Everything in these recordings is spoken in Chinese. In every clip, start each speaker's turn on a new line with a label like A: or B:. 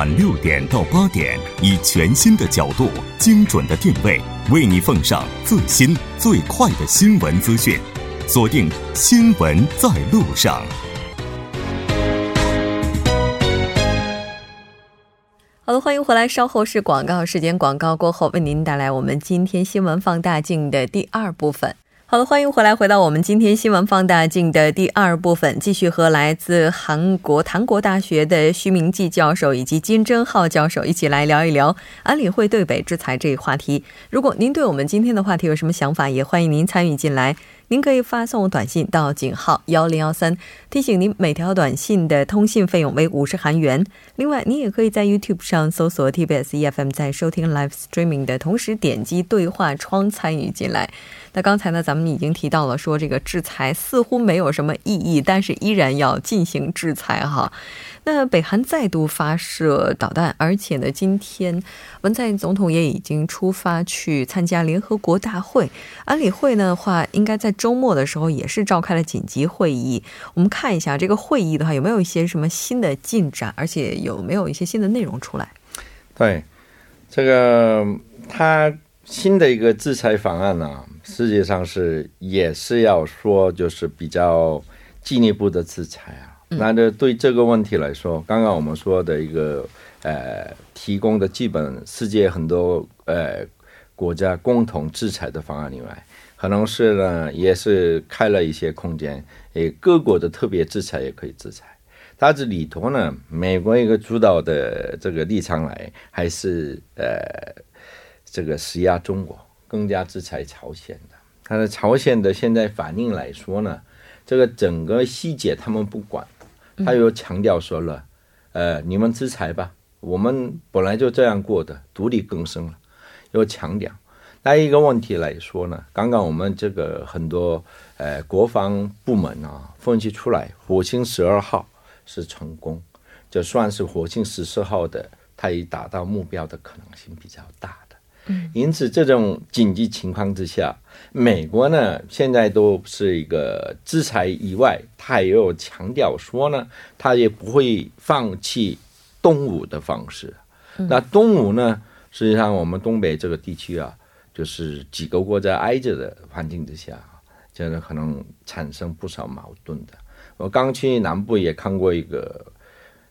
A: 晚六点到八点，以全新的角度、精准的定位，为你奉上最新最快的新闻资讯。锁定《新闻在路上》。
B: 好的，欢迎回来。稍后是广告时间，广告过后为您带来我们今天新闻放大镜的第二部分。好的，欢迎回来，回到我们今天新闻放大镜的第二部分，继续和来自韩国檀国大学的徐明季教授以及金正浩教授一起来聊一聊安理会对北制裁这一话题。如果您对我们今天的话题有什么想法，也欢迎您参与进来。您可以发送短信到井号幺零幺三，提醒您每条短信的通信费用为五十韩元。另外，您也可以在 YouTube 上搜索 TBS EFM，在收听 Live Streaming 的同时点击对话窗参与进来。那刚才呢，咱们已经提到了，说这个制裁似乎没有什么意义，但是依然要进行制裁哈。那北韩再度发射导弹，而且呢，今天文在寅总统也已经出发去参加联合国大会。安理会的话，应该在周末的时候也是召开了紧急会议。我们看一下这个会议的话，有没有一些什么新的进展，而且有没有一些新的内容出来？
C: 对，这个他新的一个制裁方案呢，实际上是也是要说，就是比较进一步的制裁啊。那这对这个问题来说，刚刚我们说的一个呃提供的基本世界很多呃国家共同制裁的方案以外，可能是呢也是开了一些空间，诶各国的特别制裁也可以制裁。但是里头呢，美国一个主导的这个立场来，还是呃这个施压中国，更加制裁朝鲜的。但是朝鲜的现在反应来说呢，这个整个细节他们不管。他又强调说了，呃，你们制裁吧，我们本来就这样过的，独立更生了。又强调，那一个问题来说呢，刚刚我们这个很多呃国防部门啊分析出来，火星十二号是成功，就算是火星十四号的，它已达到目标的可能性比较大的。嗯。因此，这种紧急情况之下，美国呢现在都是一个制裁以外，他也有强调说呢，他也不会放弃东武的方式。那东武呢，实际上我们东北这个地区啊，就是几个国家挨着的环境之下，真的可能产生不少矛盾的。我刚去南部也看过一个。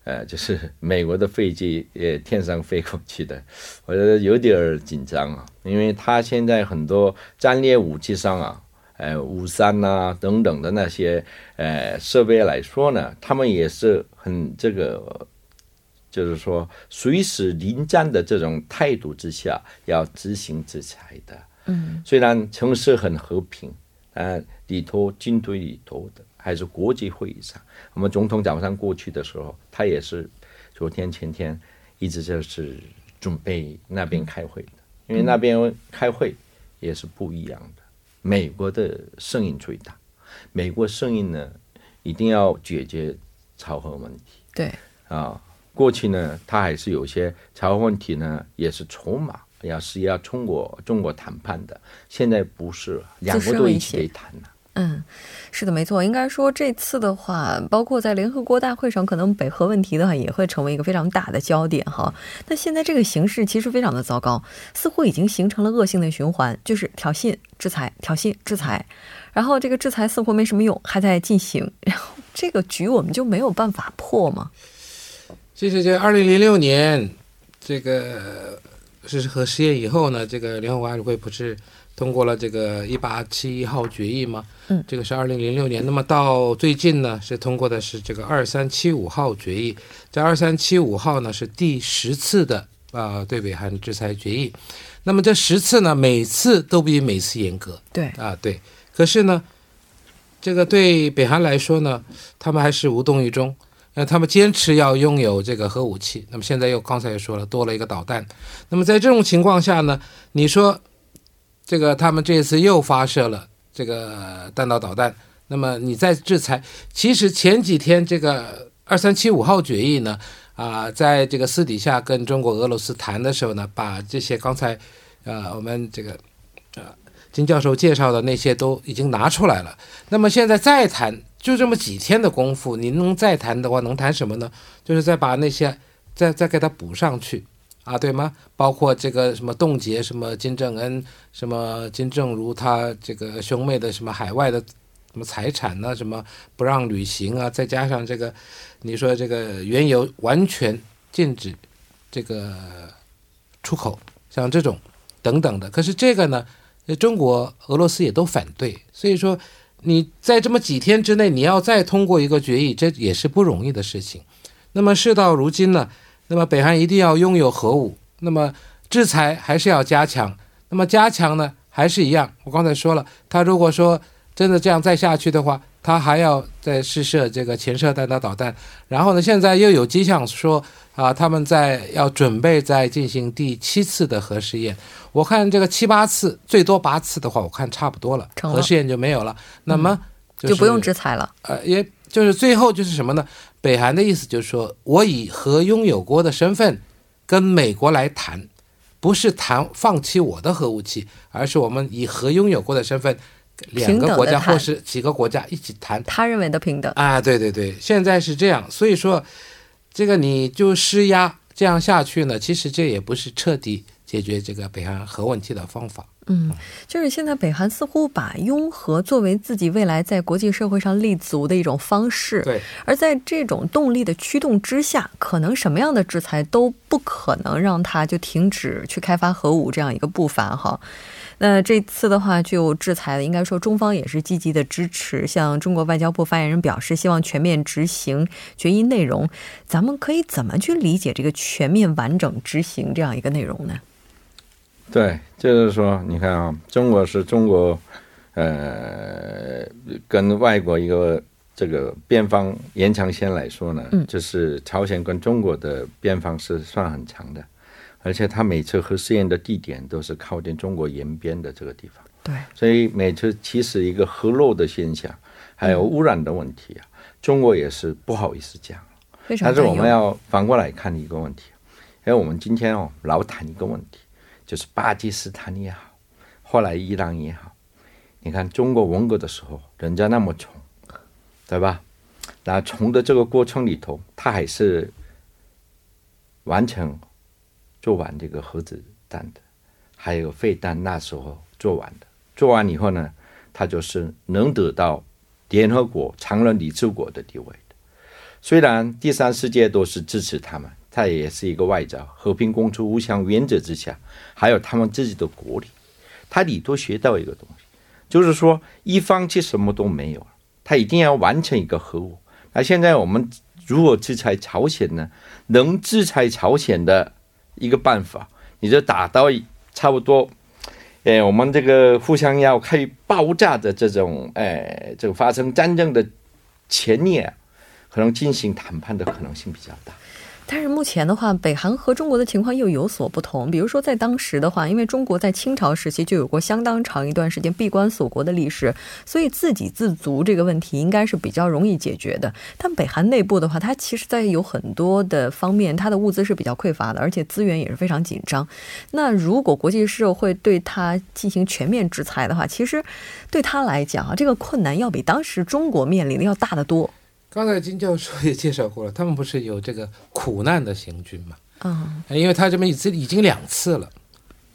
C: 呃，就是美国的飞机也天上飞过去的，我觉得有点紧张啊，因为他现在很多战略武器上啊，呃，五三呐等等的那些呃设备来说呢，他们也是很这个，就是说随时临战的这种态度之下要执行制裁的。嗯，虽然城市很和平，但里头军队里头的。还是国际会议上，我们总统早上过去的时候，他也是昨天前天一直就是准备那边开会的，因为那边开会也是不一样的。美国的声音最大，美国声音呢一定要解决朝核问题。
B: 对
C: 啊，过去呢他还是有些朝核问题呢也是筹码，要是要通过中国谈判的，现在不是两国都一起得谈了。
B: 嗯，是的，没错。应该说这次的话，包括在联合国大会上，可能北核问题的话也会成为一个非常大的焦点哈。但现在这个形势其实非常的糟糕，似乎已经形成了恶性的循环，就是挑衅、制裁、挑衅、制裁，然后这个制裁似乎没什么用，还在进行，然后这个局我们就没有办法破吗？
D: 其实，在二零零六年这个是核试验以后呢，这个联合国安理会不是。通过了这个一八七一号决议吗？嗯，这个是二零零六年。那么到最近呢，是通过的是这个二三七五号决议。这二三七五号呢，是第十次的啊对北韩制裁决议。那么这十次呢，每次都比每次严格。
B: 对
D: 啊，对。可是呢，这个对北韩来说呢，他们还是无动于衷。那他们坚持要拥有这个核武器。那么现在又刚才也说了，多了一个导弹。那么在这种情况下呢，你说？这个他们这次又发射了这个弹道导弹，那么你再制裁，其实前几天这个二三七五号决议呢，啊，在这个私底下跟中国、俄罗斯谈的时候呢，把这些刚才，呃，我们这个，呃，金教授介绍的那些都已经拿出来了。那么现在再谈，就这么几天的功夫，您能再谈的话，能谈什么呢？就是再把那些再再给他补上去啊，对吗？包括这个什么冻结什么金正恩、什么金正如他这个兄妹的什么海外的什么财产呢？什么不让旅行啊？再加上这个，你说这个原油完全禁止这个出口，像这种等等的。可是这个呢，中国、俄罗斯也都反对，所以说你在这么几天之内，你要再通过一个决议，这也是不容易的事情。那么事到如今呢，那么北韩一定要拥有核武，那么制裁还是要加强。那么加强呢，还是一样，我刚才说了，他如果说真的这样再下去的话，他还要再试射这个潜射弹道导弹。然后呢，现在又有迹象说啊，他们在要准备再进行第七次的核试验。我看这个七八次，最多八次的话，我看差不多了，
B: 了
D: 核试验就没有了。那么
B: 就不用制裁了。
D: 呃，也就是最后就是什么呢？北韩的意思就是说，我以核拥有国的身份跟美国来谈，不是谈放弃我的核武器，而是我们以核拥有国的身份，两个国家或是几个国家一起谈。
B: 他认为的平等，
D: 啊，对对对，现在是这样，所以说这个你就施压这样下去呢，其实这也不是彻底解决这个北韩核问题的方法。
B: 嗯，就是现在北韩似乎把拥核作为自己未来在国际社会上立足的一种方式，
D: 对，
B: 而在这种动力的驱动之下，可能什么样的制裁都不可能让他就停止去开发核武这样一个步伐哈。那这次的话，就制裁了，应该说中方也是积极的支持。像中国外交部发言人表示，希望全面执行决议内容。咱们可以怎么去理解这个全面完整执行这样一个内容呢？
C: 对，就是说，你看啊，中国是中国，呃，跟外国一个这个边防延长线来说呢，
B: 嗯
C: 就是朝鲜跟中国的边防是算很长的，而且他每次核试验的地点都是靠近中国沿边的这个地方，
B: 对，
C: 所以每次其实一个核漏的现象，还有污染的问题啊，中国也是不好意思讲。但是我们要反过来看一个问题，因为我们今天哦老谈一个问题，就是巴基斯坦也好，后来伊朗也好，你看中国文革的时候，人家那么穷，对吧？那穷的这个过程里头，他还是完成做完这个核子弹的，还有废弹，那时候做完的。做完以后呢，他就是能得到联合国常任理事国的地位的。虽然第三世界都是支持他们，他也是一个外交和平共处、互相原则之下，还有他们自己的国力，他里头学到一个东西，就是说一方其实什么都没有，他一定要完成一个核武。那现在我们如何制裁朝鲜呢？能制裁朝鲜的一个办法，你就打到差不多。哎，我们这个互相要开爆炸的这种，哎，这个发生战争的前夜，可能进行谈判的可能性比较大。
B: 但是目前的话，北韩和中国的情况又有所不同。比如说，在当时的话，因为中国在清朝时期就有过相当长一段时间闭关锁国的历史，所以自给自足这个问题应该是比较容易解决的。但北韩内部的话，它其实在有很多的方面，它的物资是比较匮乏的，而且资源也是非常紧张。那如果国际社会对它进行全面制裁的话，其实对他来讲啊，这个困难要比当时中国面临的要大得多。
D: 刚才金教授也介绍过了，他们不是有这个苦难的行军嘛？
B: 嗯，
D: 因为他这边已经已经两次了，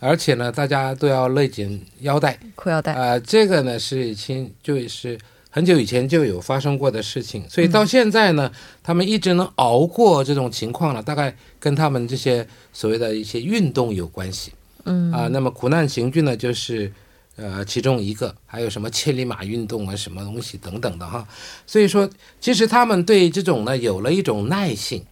D: 而且呢，大家都要勒紧腰带。
B: 裤腰带。
D: 啊、这个呢是已经就是很久以前就有发生过的事情，所以到现在呢，他们一直能熬过这种情况呢，大概跟他们这些所谓的一些运动有关系。
B: 嗯
D: 啊、那么苦难行军呢，就是呃其中一个，还有什么千里马运动啊，什么东西等等的哈。所以说，其实他们对这种呢有了一种耐性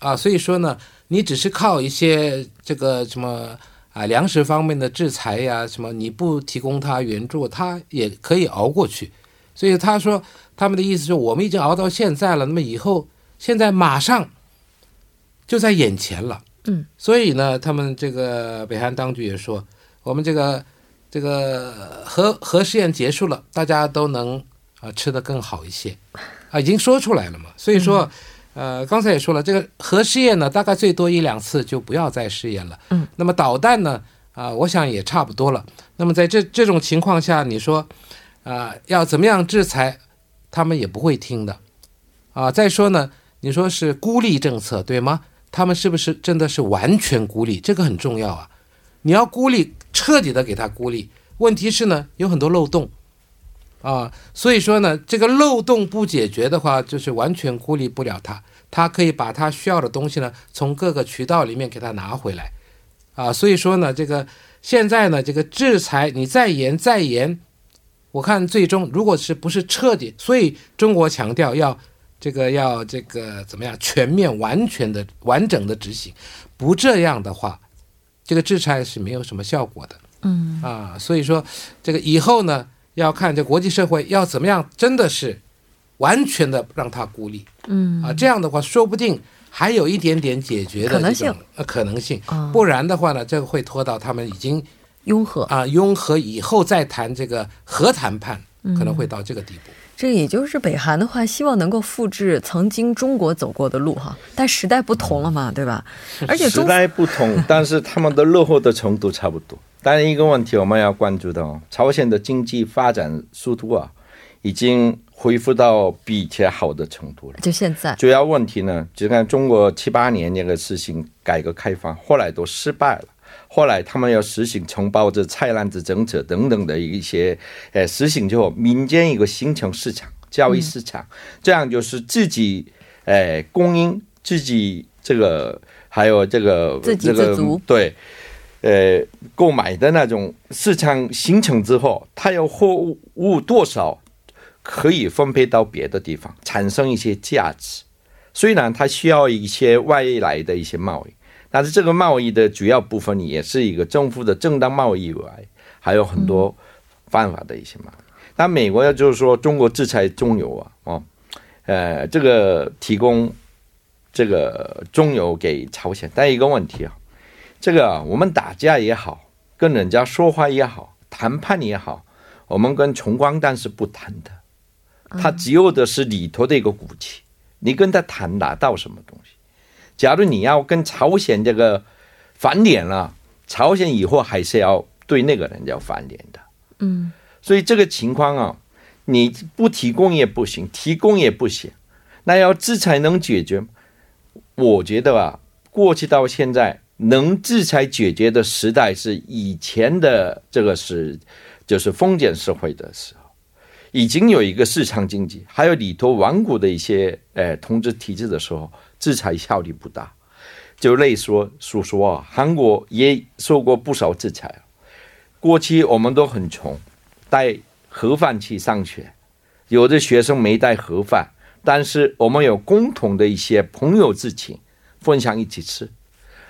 D: 啊，所以说呢，你只是靠一些这个什么啊粮食方面的制裁呀，什么你不提供他援助，他也可以熬过去。所以他说他们的意思是我们已经熬到现在了，那么以后现在马上就在眼前了。
B: 嗯，
D: 所以呢，他们这个北韩当局也说，我们这个这个核核试验结束了，大家都能啊、吃得更好一些啊，已经说出来了嘛。所以说，呃，刚才也说了，这个核试验呢，大概最多一两次就不要再试验了。
B: 嗯，
D: 那么导弹呢，啊、我想也差不多了。那么在这这种情况下，你说啊、要怎么样制裁，他们也不会听的啊。再说呢，你说是孤立政策对吗？他们是不是真的是完全孤立？这个很重要啊！你要孤立，彻底的给他孤立。问题是呢，有很多漏洞啊，所以说呢，这个漏洞不解决的话，就是完全孤立不了他。他可以把他需要的东西呢，从各个渠道里面给他拿回来啊。所以说呢，这个现在呢，这个制裁你再严再严。我看最终如果是不是彻底，所以中国强调要这个要这个怎么样全面完全的完整的执行，不这样的话，这个制裁是没有什么效果的。
B: 嗯
D: 啊，所以说这个以后呢，要看这国际社会要怎么样，真的是完全的让他孤立。
B: 嗯
D: 啊，这样的话说不定还有一点点解决的
B: 可能性
D: 呃可能性，
B: 啊
D: 不然的话呢，这个会拖到他们已经
B: 拥核，
D: 啊拥核以后再谈这个核谈判，
B: 嗯
D: 可能会到这个地步。
B: 这也就是北韩的话，希望能够复制曾经中国走过的路哈，但时代不同了嘛，对吧？而且
C: 时代不同，但是他们的落后的程度差不多。当然，一个问题我们要关注的哦，朝鲜的经济发展速度啊，已经恢复到比以前好的程度了。
B: 就现在，
C: 主要问题呢，就看中国七八年那个事情改革开放，后来都失败了。后来他们要实行承包制、菜篮子政策等等的一些，呃，实行之后，民间一个形成市场、交易市场，这样就是自己，呃，供应自己这个，还有这个
B: 自给
C: 这个
B: 自足
C: 对，呃，购买的那种市场形成之后，它有货物多少可以分配到别的地方，产生一些价值。虽然它需要一些外来的一些贸易，但是这个贸易的主要部分也是一个政府的正当贸易以外，还有很多犯法的一些贸易。那美国就是说，中国制裁中油啊，哦，呃，这个提供这个中油给朝鲜，但一个问题啊，这个啊我们打架也好，跟人家说话也好，谈判也好，我们跟穷光蛋是不谈的，他只有的是里头的一个骨气。你跟他谈拿到什么东西？假如你要跟朝鲜这个翻脸了，朝鲜以后还是要对那个人要翻脸的。
B: 嗯
C: 所以这个情况啊，你不提供也不行，提供也不行，那要制裁能解决吗？我觉得啊，过去到现在能制裁解决的时代是以前的这个是就是封建社会的时候，已经有一个市场经济，还有里头顽固的一些呃统治体制的时候，制裁效力不大。就类说说说啊，韩国也受过不少制裁。过去我们都很穷，带盒饭去上学，有的学生没带盒饭，但是我们有共同的一些朋友之情，分享一起吃，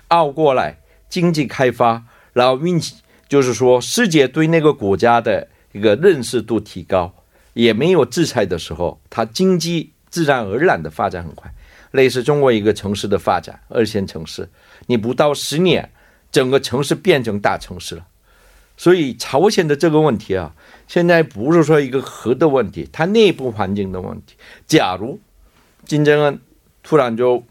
C: 熬过来，经济开发，然后运气就是说世界对那个国家的一个认识度提高，也没有制裁的时候，它经济自然而然的发展很快。类似中国一个城市的发展，二线城市，你不到十年，整个城市变成大城市了。所以朝鲜的这个问题啊，现在不是说一个核的问题，它内部环境的问题。假如金正恩突然就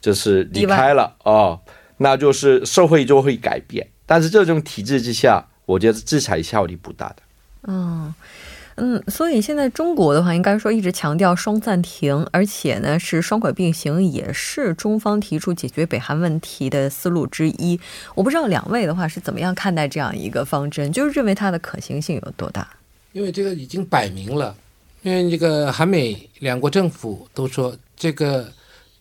C: 就是离开了啊、那就是社会就会改变。但是这种体制之下，我觉得制裁效力不大的。
B: 嗯。嗯，所以现在中国的话，应该说一直强调双暂停，而且呢是双轨并行，也是中方提出解决北韩问题的思路之一。我不知道两位的话是怎么样看待这样一个方针，就是认为它的可行性有多大？
D: 因为这个已经摆明了，因为这个韩美两国政府都说这个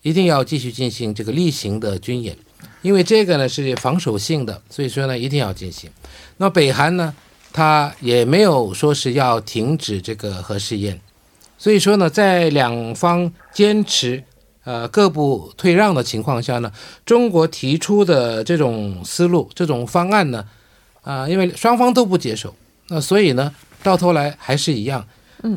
D: 一定要继续进行这个例行的军演，因为这个呢是防守性的，所以说呢一定要进行。那北韩呢？他也没有说是要停止这个核试验，所以说呢，在两方坚持呃各不退让的情况下呢，中国提出的这种思路、这种方案呢，啊、因为双方都不接受，那所以呢，到头来还是一样，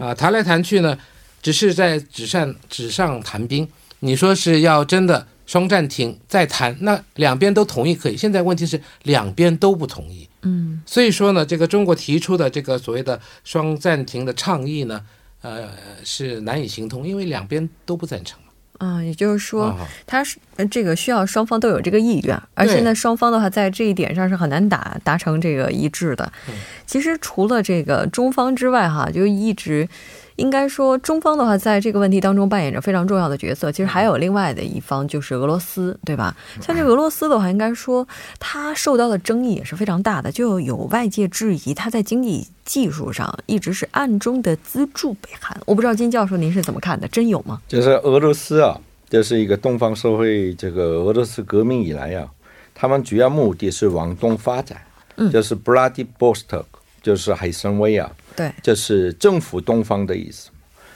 D: 啊、谈来谈去呢，只是在纸上纸上谈兵。你说是要真的双暂停再谈，那两边都同意可以。现在问题是两边都不同意。
B: 嗯
D: 所以说呢，这个中国提出的这个所谓的双暂停的倡议呢，呃，是难以行通，因为两边都不赞成嘛。
B: 啊，也就是说，
D: 啊
B: 它是呃这个需要双方都有这个意愿，而且呢，双方的话在这一点上是很难达达成这个一致的。其实除了这个中方之外，哈，就一直应该说中方的话，在这个问题当中扮演着非常重要的角色。其实还有另外的一方，就是俄罗斯，对吧？像这个俄罗斯的话，应该说它受到的争议也是非常大的，就有外界质疑它在经济技术上一直是暗中的资助北韩。我不知道金教授您是怎么看的？真有吗？
C: 就是俄罗斯啊，就是一个东方社会，这个俄罗斯革命以来啊，他们主要目的是往东发展，
B: 嗯
C: 就是 Vladivostok，就是海参崴啊，
B: 对，
C: 就是政府东方的意思，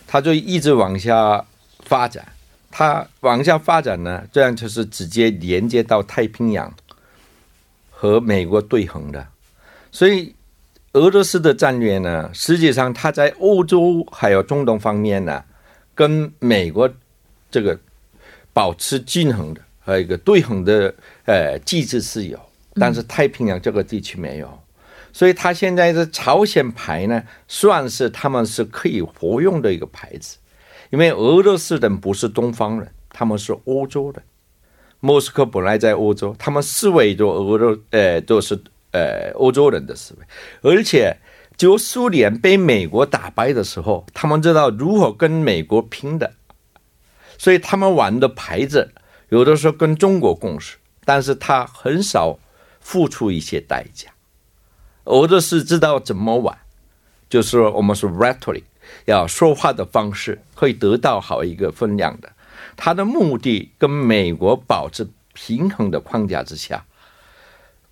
C: 他就一直往下发展。它往下发展呢，这样就是直接连接到太平洋和美国对衡的，所以俄罗斯的战略呢，实际上它在欧洲还有中东方面呢，跟美国这个保持均衡的，还有一个对衡的呃机制是有，但是太平洋这个地区没有。所以它现在的朝鲜牌呢，算是他们是可以活用的一个牌子，因为俄罗斯人不是东方人，他们是欧洲人。莫斯科本来在欧洲，他们思维都俄罗呃都是呃欧洲人的思维，而且就苏联被美国打败的时候，他们知道如何跟美国拼的，所以他们玩的牌子有的时候跟中国共识，但是他很少付出一些代价。俄罗斯知道怎么玩，就是我们说 rhetoric，要说话的方式可以得到好一个分量的。他的目的跟美国保持平衡的框架之下，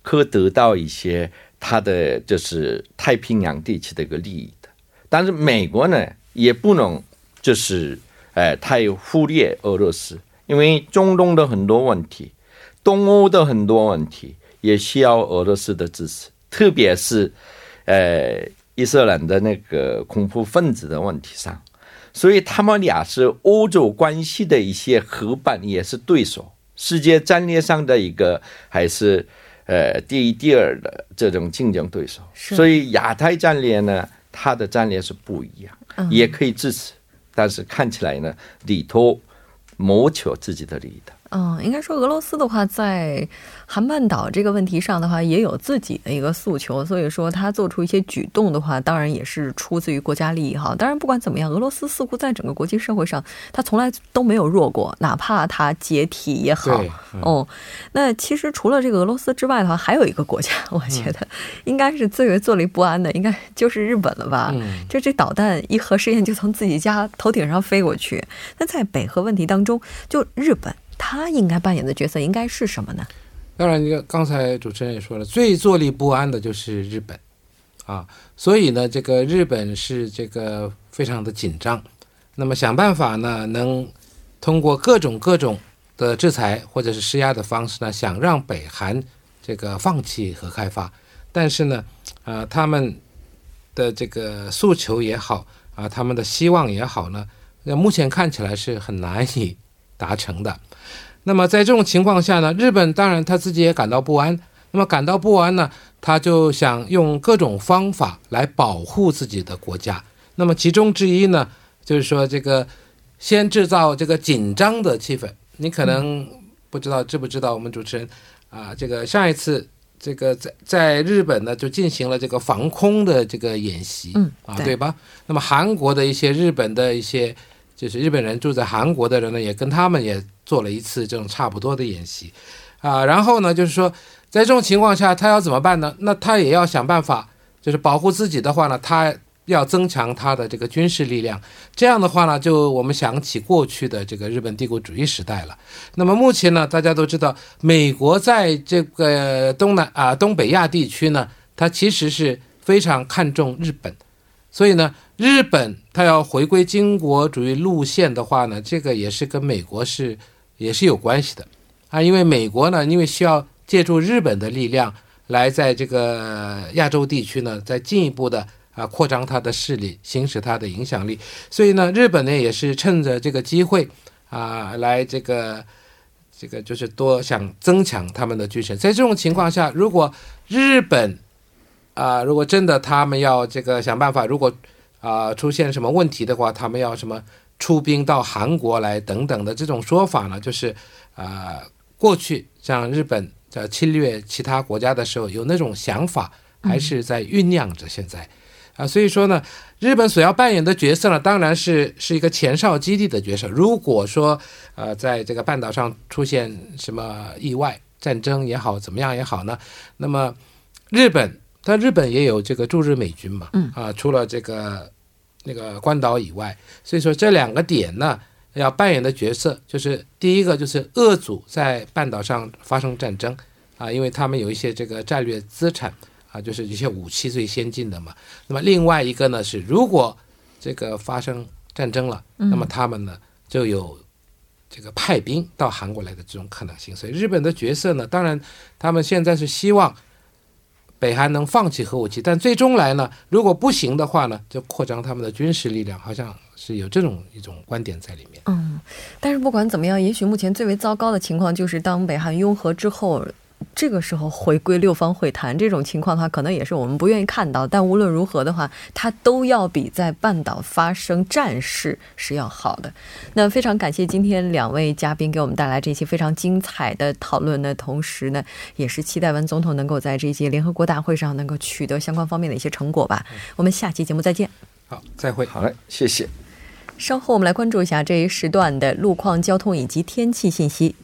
C: 可得到一些他的就是太平洋地区的一个利益的。但是美国呢，也不能就是呃太忽略俄罗斯，因为中东的很多问题，东欧的很多问题也需要俄罗斯的支持，特别是呃伊斯兰的那个恐怖分子的问题上。所以他们俩是欧洲关系的一些合伴，也是对手。世界战略上的一个还是呃第一、第二的这种竞争对手。所以亚太战略呢，它的战略是不一样，也可以支持，但是看起来呢里头谋求自己的利益的。
B: 嗯，应该说俄罗斯的话，在韩半岛这个问题上的话，也有自己的一个诉求，所以说他做出一些举动的话，当然也是出自于国家利益哈。当然，不管怎么样，俄罗斯似乎在整个国际社会上，他从来都没有弱过，哪怕他解体也好。
D: 嗯、
B: 哦，那其实除了这个俄罗斯之外的话，还有一个国家，我觉得应该是最为坐立不安的，应该就是日本了吧？
D: 嗯，
B: 就这导弹一核试验就从自己家头顶上飞过去。那在北核问题当中，就日本。他应该扮演的角色应该是什么呢？
D: 当然，刚才主持人也说了，最坐立不安的就是日本，啊，所以呢，这个日本是这个非常的紧张，那么想办法呢，能通过各种各种的制裁或者是施压的方式呢，想让北韩这个放弃核开发，但是呢，啊，他们的这个诉求也好，啊，他们的希望也好呢，那目前看起来是很难以达成的。那么在这种情况下呢，日本当然他自己也感到不安。那么感到不安呢，他就想用各种方法来保护自己的国家。那么其中之一呢，就是说这个先制造这个紧张的气氛。你可能不知道知不知道，我们主持人啊，这个上一次这个在在日本呢就进行了这个防空的这个演习，
B: 嗯，
D: 啊，对吧？那么韩国的一些日本的一些。就是日本人住在韩国的人呢，也跟他们也做了一次这种差不多的演习，啊，然后呢，就是说在这种情况下，他要怎么办呢？那他也要想办法，就是保护自己的话呢，他要增强他的这个军事力量。这样的话呢，就我们想起过去的这个日本帝国主义时代了。那么目前呢，大家都知道，美国在这个东南啊东北亚地区呢，它其实是非常看重日本。所以呢，日本它要回归军国主义路线的话呢，这个也是跟美国是也是有关系的啊。因为美国呢，因为需要借助日本的力量来在这个亚洲地区呢，再进一步的啊扩张它的势力，行使它的影响力。所以呢，日本呢也是趁着这个机会啊，来这个这个就是多想增强他们的军事。在这种情况下，如果日本啊，如果真的他们要这个想办法，如果啊出现什么问题的话，他们要什么出兵到韩国来等等的这种说法呢？就是啊，过去像日本在侵略其他国家的时候有那种想法，还是在酝酿着。现在啊，所以说呢，日本所要扮演的角色呢，当然是是一个前哨基地的角色。如果说呃，在这个半岛上出现什么意外、战争也好，怎么样也好呢，那么日本，但日本也有这个驻日美军嘛，
B: 嗯
D: 啊，除了这个那个关岛以外，所以说这两个点呢，要扮演的角色就是第一个就是遏阻在半岛上发生战争啊，因为他们有一些这个战略资产。啊，就是一些武器最先进的嘛。那么另外一个呢是，如果这个发生战争了，那么他们呢就有这个派兵到韩国来的这种可能性。所以日本的角色呢，当然他们现在是希望北韩能放弃核武器，但最终来呢，如果不行的话呢，就扩张他们的军事力量，好像是有这种一种观点在里面。
B: 嗯，但是不管怎么样，也许目前最为糟糕的情况就是当北韩拥核之后。这个时候回归六方会谈这种情况的话，可能也是我们不愿意看到。但无论如何的话，它都要比在半岛发生战事是要好的。那非常感谢今天两位嘉宾给我们带来这期非常精彩的讨论的同时呢，也是期待文总统能够在这届联合国大会上能够取得相关方面的一些成果吧。我们下期节目再见。
D: 好，再会。
C: 好嘞，谢谢。
B: 稍后我们来关注一下这一时段的路况、交通以及天气信息。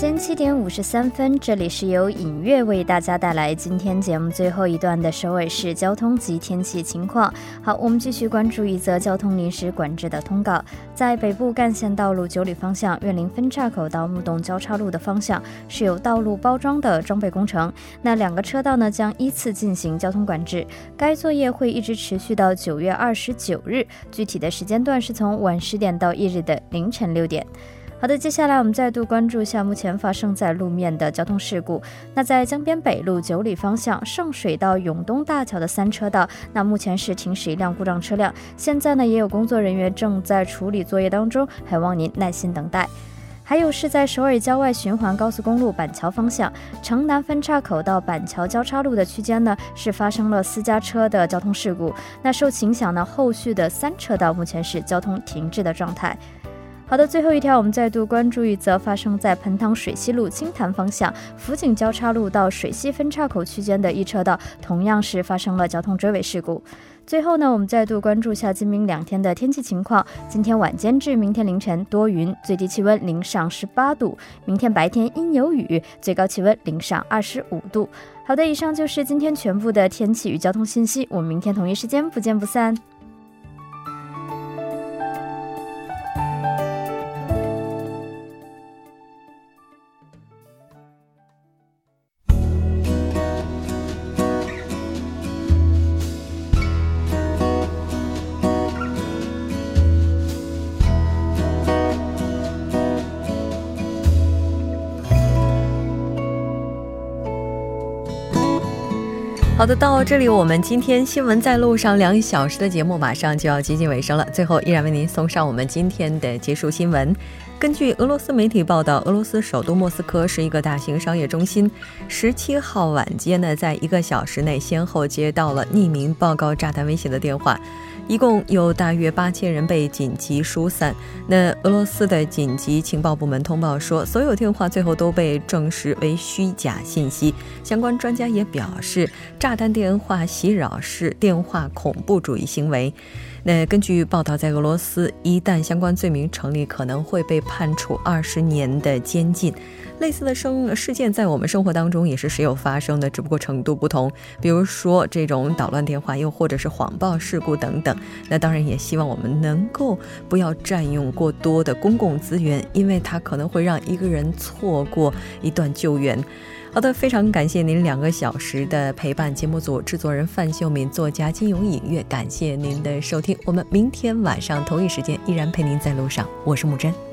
E: 间七点五十三分，这里是由影月为大家带来今天节目最后一段的首尔市交通及天气情况。好，我们继续关注一则交通临时管制的通告，在北部干线道路九里方向苑林分岔口到木洞交叉路的方向是有道路包装的装备工程，那两个车道呢将依次进行交通管制，该作业会一直持续到九月二十九日，具体的时间段是从晚十点到翌日的凌晨六点。好的，接下来我们再度关注一下目前发生在路面的交通事故。那在江边北路九里方向上水到永东大桥的三车道，那目前是停驶一辆故障车辆，现在呢也有工作人员正在处理作业当中，还望您耐心等待。还有是在首尔郊外循环高速公路板桥方向城南分岔口到板桥交叉路的区间呢，是发生了私家车的交通事故。那受影响呢，后续的三车道目前是交通停滞的状态。好的，最后一条，我们再度关注一则发生在盆塘水西路青潭方向福井交叉路到水西分岔口区间的一车道，同样是发生了交通追尾事故。最后呢，我们再度关注下今明两天的天气情况。今天晚间至明天凌晨多云，最低气温零上十八度；明天白天阴有雨，最高气温零上二十五度。好的，以上就是今天全部的天气与交通信息，我们明天同一时间不见不散。
B: 好的，到这里我们今天新闻在路上两小时的节目马上就要接近尾声了。最后，依然为您送上我们今天的结束新闻。根据俄罗斯媒体报道，俄罗斯首都莫斯科是一个大型商业中心。十七号晚间呢，在一个小时内先后接到了匿名报告炸弹威胁的电话。一共有大约八千人被紧急疏散。那俄罗斯的紧急情报部门通报说，所有电话最后都被证实为虚假信息。相关专家也表示，炸弹电话袭扰是电话恐怖主义行为。那根据报道，在俄罗斯，一旦相关罪名成立，可能会被判处二十年的监禁。类似的生事件在我们生活当中也是时有发生的，只不过程度不同。比如说这种捣乱电话，又或者是谎报事故等等。那当然也希望我们能够不要占用过多的公共资源，因为它可能会让一个人错过一段救援。好的，非常感谢您两个小时的陪伴。节目组制作人范秀敏，作家金勇影月，感谢您的收听。我们明天晚上同一时间依然陪您在路上，我是木真。